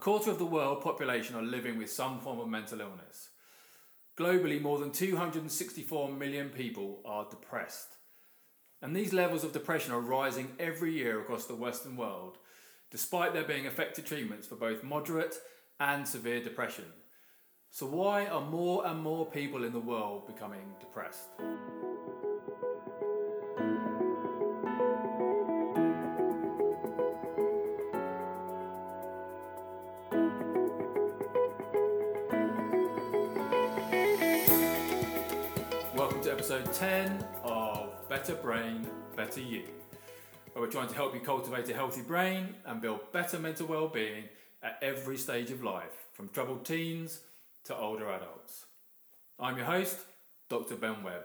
quarter of the world population are living with some form of mental illness. Globally, more than 264 million people are depressed. And these levels of depression are rising every year across the Western world, despite there being effective treatments for both moderate and severe depression. So, why are more and more people in the world becoming depressed? Episode 10 of Better Brain, Better You, where we're trying to help you cultivate a healthy brain and build better mental well being at every stage of life, from troubled teens to older adults. I'm your host, Dr. Ben Webb.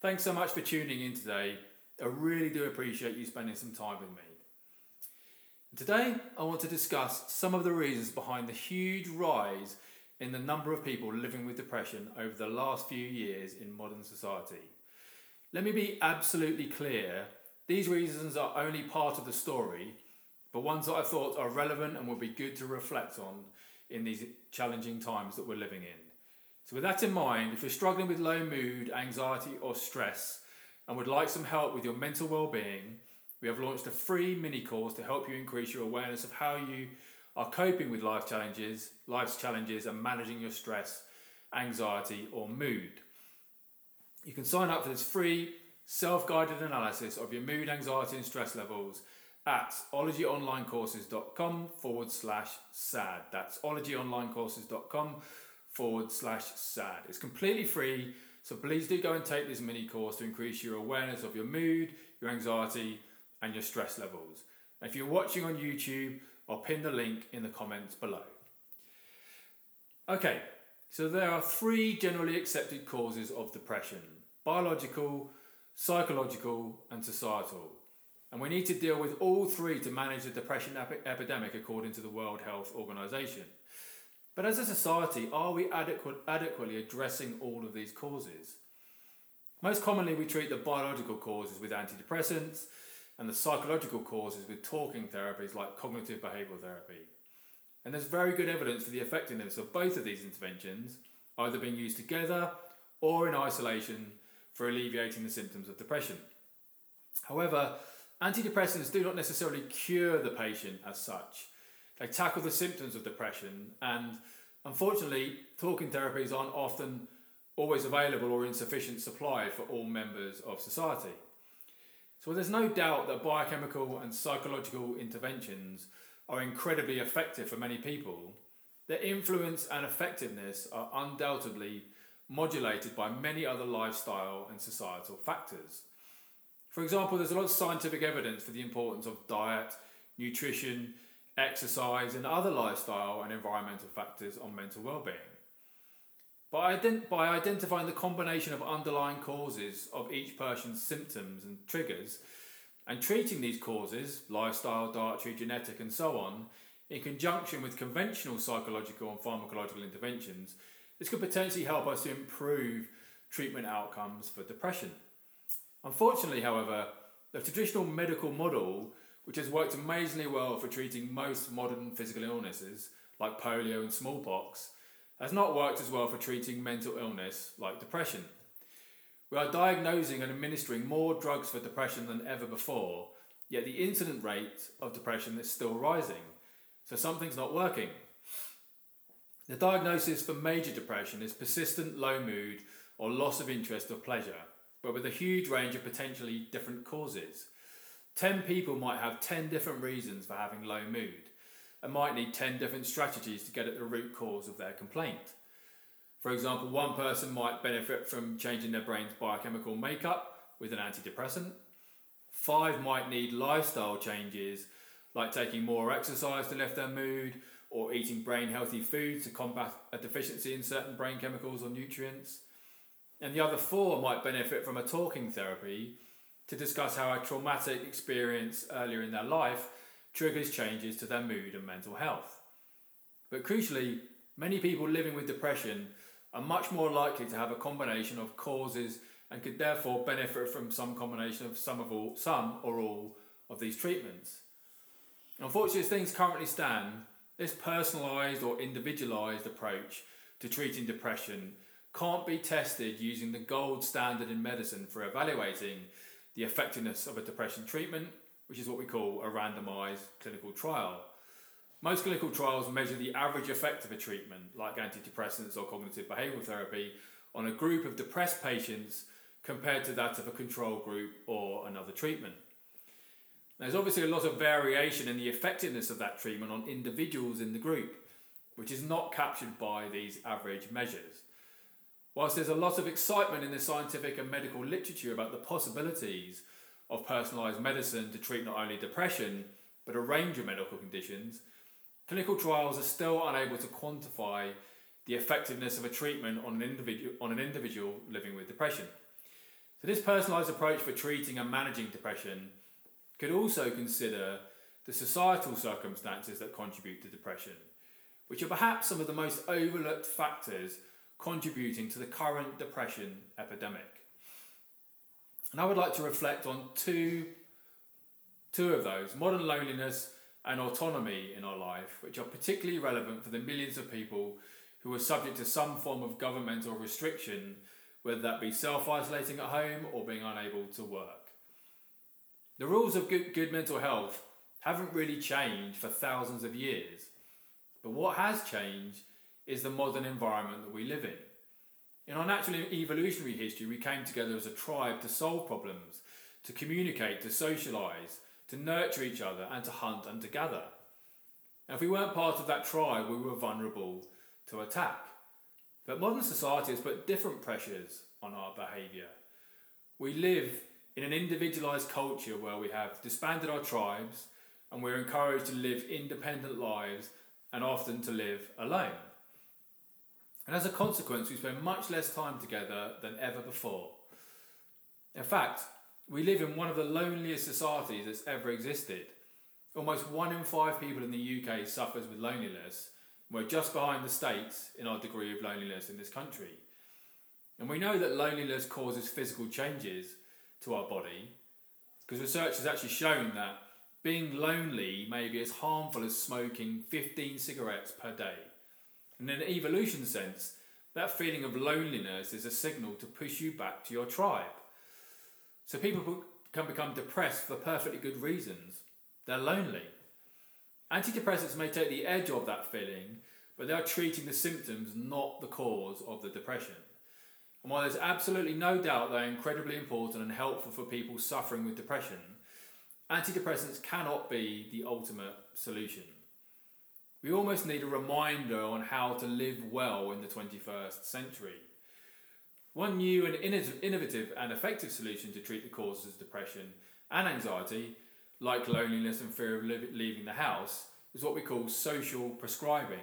Thanks so much for tuning in today. I really do appreciate you spending some time with me. Today, I want to discuss some of the reasons behind the huge rise in the number of people living with depression over the last few years in modern society. Let me be absolutely clear these reasons are only part of the story, but ones that I thought are relevant and would be good to reflect on in these challenging times that we're living in. So, with that in mind, if you're struggling with low mood, anxiety, or stress, and would like some help with your mental well-being, we have launched a free mini course to help you increase your awareness of how you are coping with life challenges, life's challenges, and managing your stress, anxiety, or mood. You can sign up for this free self-guided analysis of your mood, anxiety, and stress levels at ologyonlinecourses.com forward slash sad. That's ologyonlinecourses.com forward slash sad. It's completely free, so please do go and take this mini course to increase your awareness of your mood, your anxiety, and your stress levels. if you're watching on YouTube, I'll pin the link in the comments below. Okay, so there are three generally accepted causes of depression biological, psychological, and societal. And we need to deal with all three to manage the depression ep- epidemic according to the World Health Organization. But as a society, are we adequate, adequately addressing all of these causes? Most commonly, we treat the biological causes with antidepressants and the psychological causes with talking therapies like cognitive behavioral therapy. And there's very good evidence for the effectiveness of both of these interventions, either being used together or in isolation for alleviating the symptoms of depression. However, Antidepressants do not necessarily cure the patient as such. They tackle the symptoms of depression, and unfortunately, talking therapies aren't often always available or in sufficient supply for all members of society. So, there's no doubt that biochemical and psychological interventions are incredibly effective for many people. Their influence and effectiveness are undoubtedly modulated by many other lifestyle and societal factors. For example, there's a lot of scientific evidence for the importance of diet, nutrition, exercise, and other lifestyle and environmental factors on mental well-being. By, ident- by identifying the combination of underlying causes of each person's symptoms and triggers, and treating these causes, lifestyle, dietary, genetic, and so on, in conjunction with conventional psychological and pharmacological interventions, this could potentially help us to improve treatment outcomes for depression. Unfortunately, however, the traditional medical model, which has worked amazingly well for treating most modern physical illnesses, like polio and smallpox, has not worked as well for treating mental illness like depression. We are diagnosing and administering more drugs for depression than ever before, yet the incident rate of depression is still rising, so something's not working. The diagnosis for major depression is persistent low mood or loss of interest or pleasure but with a huge range of potentially different causes. 10 people might have 10 different reasons for having low mood and might need 10 different strategies to get at the root cause of their complaint. For example, one person might benefit from changing their brain's biochemical makeup with an antidepressant. Five might need lifestyle changes like taking more exercise to lift their mood or eating brain healthy foods to combat a deficiency in certain brain chemicals or nutrients and the other four might benefit from a talking therapy to discuss how a traumatic experience earlier in their life triggers changes to their mood and mental health. But crucially, many people living with depression are much more likely to have a combination of causes and could therefore benefit from some combination of some of all some or all of these treatments. Unfortunately, as things currently stand, this personalised or individualised approach to treating depression can't be tested using the gold standard in medicine for evaluating the effectiveness of a depression treatment, which is what we call a randomised clinical trial. Most clinical trials measure the average effect of a treatment, like antidepressants or cognitive behavioural therapy, on a group of depressed patients compared to that of a control group or another treatment. There's obviously a lot of variation in the effectiveness of that treatment on individuals in the group, which is not captured by these average measures. Whilst there's a lot of excitement in the scientific and medical literature about the possibilities of personalised medicine to treat not only depression, but a range of medical conditions, clinical trials are still unable to quantify the effectiveness of a treatment on an individual, on an individual living with depression. So, this personalised approach for treating and managing depression could also consider the societal circumstances that contribute to depression, which are perhaps some of the most overlooked factors contributing to the current depression epidemic. And I would like to reflect on two, two of those modern loneliness and autonomy in our life, which are particularly relevant for the millions of people who are subject to some form of governmental restriction, whether that be self isolating at home or being unable to work. The rules of good, good mental health haven't really changed for thousands of years, but what has changed is the modern environment that we live in. In our natural evolutionary history, we came together as a tribe to solve problems, to communicate, to socialise, to nurture each other, and to hunt and to gather. And if we weren't part of that tribe, we were vulnerable to attack. But modern society has put different pressures on our behaviour. We live in an individualised culture where we have disbanded our tribes and we're encouraged to live independent lives and often to live alone. And as a consequence, we spend much less time together than ever before. In fact, we live in one of the loneliest societies that's ever existed. Almost one in five people in the UK suffers with loneliness. We're just behind the States in our degree of loneliness in this country. And we know that loneliness causes physical changes to our body because research has actually shown that being lonely may be as harmful as smoking 15 cigarettes per day. In an evolution sense, that feeling of loneliness is a signal to push you back to your tribe. So people can become depressed for perfectly good reasons. They're lonely. Antidepressants may take the edge of that feeling, but they are treating the symptoms, not the cause of the depression. And while there's absolutely no doubt they're incredibly important and helpful for people suffering with depression, antidepressants cannot be the ultimate solution. We almost need a reminder on how to live well in the 21st century. One new and innovative and effective solution to treat the causes of depression and anxiety, like loneliness and fear of leaving the house, is what we call social prescribing.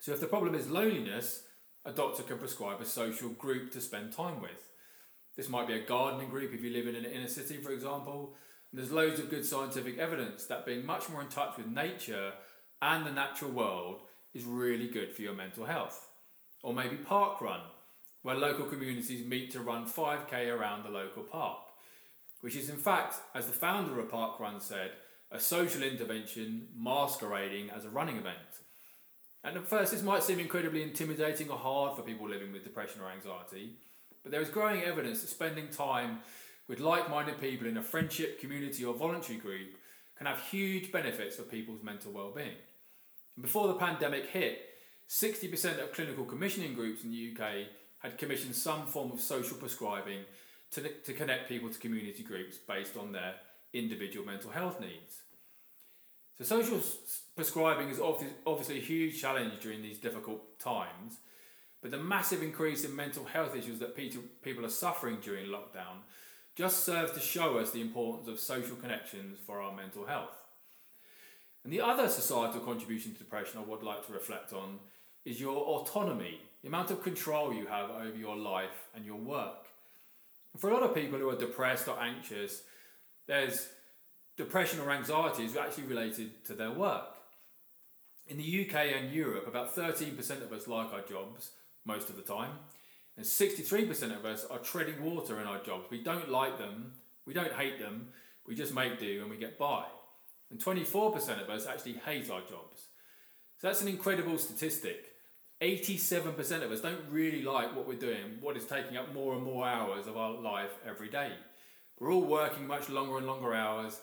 So, if the problem is loneliness, a doctor can prescribe a social group to spend time with. This might be a gardening group if you live in an inner city, for example. And there's loads of good scientific evidence that being much more in touch with nature and the natural world is really good for your mental health. Or maybe park run, where local communities meet to run 5k around the local park, which is in fact, as the founder of Park Run said, a social intervention masquerading as a running event. And at first, this might seem incredibly intimidating or hard for people living with depression or anxiety, but there is growing evidence that spending time with like minded people in a friendship, community, or voluntary group can have huge benefits for people's mental well being. Before the pandemic hit, 60% of clinical commissioning groups in the UK had commissioned some form of social prescribing to, to connect people to community groups based on their individual mental health needs. So, social prescribing is obviously a huge challenge during these difficult times, but the massive increase in mental health issues that people are suffering during lockdown just serves to show us the importance of social connections for our mental health. And the other societal contribution to depression I would like to reflect on is your autonomy, the amount of control you have over your life and your work. For a lot of people who are depressed or anxious, there's depression or anxiety is actually related to their work. In the UK and Europe, about 13% of us like our jobs most of the time, and 63% of us are treading water in our jobs. We don't like them, we don't hate them, we just make do and we get by. And 24% of us actually hate our jobs. So that's an incredible statistic. 87% of us don't really like what we're doing, what is taking up more and more hours of our life every day. We're all working much longer and longer hours.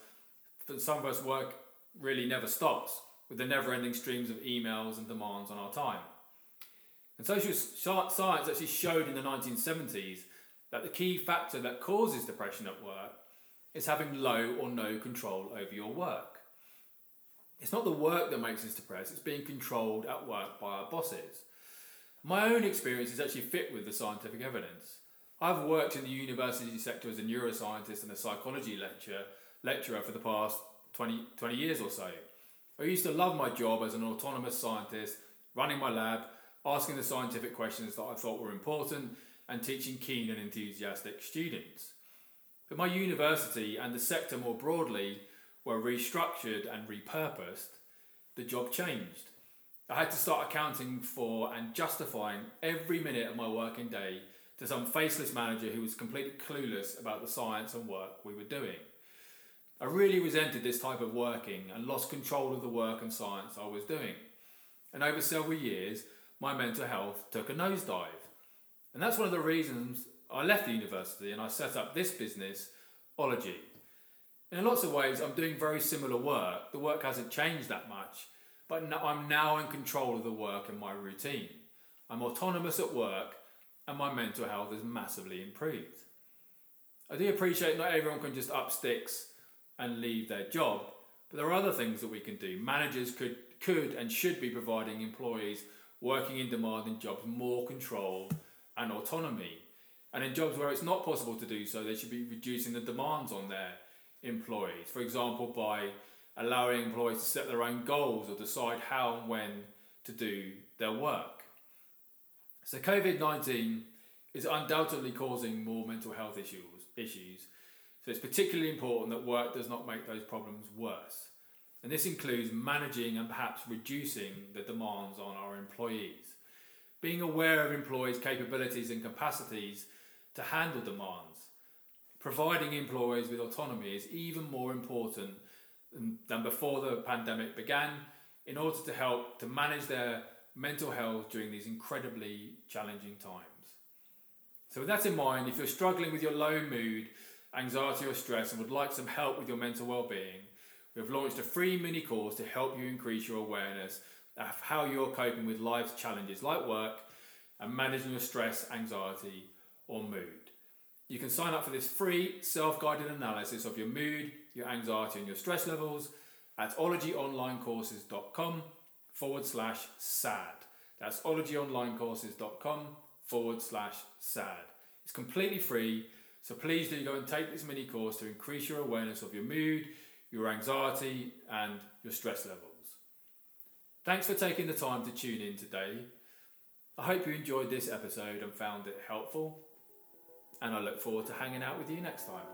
And some of us work really never stops with the never ending streams of emails and demands on our time. And social science actually showed in the 1970s that the key factor that causes depression at work is having low or no control over your work. It's not the work that makes us depressed, it's being controlled at work by our bosses. My own experience is actually fit with the scientific evidence. I've worked in the university sector as a neuroscientist and a psychology lecturer, lecturer for the past 20, 20 years or so. I used to love my job as an autonomous scientist, running my lab, asking the scientific questions that I thought were important, and teaching keen and enthusiastic students. But my university and the sector more broadly were restructured and repurposed. The job changed. I had to start accounting for and justifying every minute of my working day to some faceless manager who was completely clueless about the science and work we were doing. I really resented this type of working and lost control of the work and science I was doing. And over several years, my mental health took a nosedive. And that's one of the reasons I left the university and I set up this business, Ology. In lots of ways, I'm doing very similar work. The work hasn't changed that much, but I'm now in control of the work and my routine. I'm autonomous at work, and my mental health has massively improved. I do appreciate not everyone can just up sticks and leave their job, but there are other things that we can do. Managers could, could and should be providing employees working in demanding jobs more control and autonomy. And in jobs where it's not possible to do so, they should be reducing the demands on their employees. For example, by allowing employees to set their own goals or decide how and when to do their work. So, COVID 19 is undoubtedly causing more mental health issues, issues. So, it's particularly important that work does not make those problems worse. And this includes managing and perhaps reducing the demands on our employees. Being aware of employees' capabilities and capacities to handle demands. Providing employees with autonomy is even more important than, before the pandemic began in order to help to manage their mental health during these incredibly challenging times. So, with that in mind, if you're struggling with your low mood, anxiety, or stress and would like some help with your mental well being, we have launched a free mini course to help you increase your awareness of how you're coping with life's challenges like work and managing your stress, anxiety, or mood. You can sign up for this free self guided analysis of your mood, your anxiety, and your stress levels at ologyonlinecourses.com forward slash sad. That's ologyonlinecourses.com forward slash sad. It's completely free, so please do go and take this mini course to increase your awareness of your mood, your anxiety, and your stress levels. Thanks for taking the time to tune in today. I hope you enjoyed this episode and found it helpful, and I look forward to hanging out with you next time.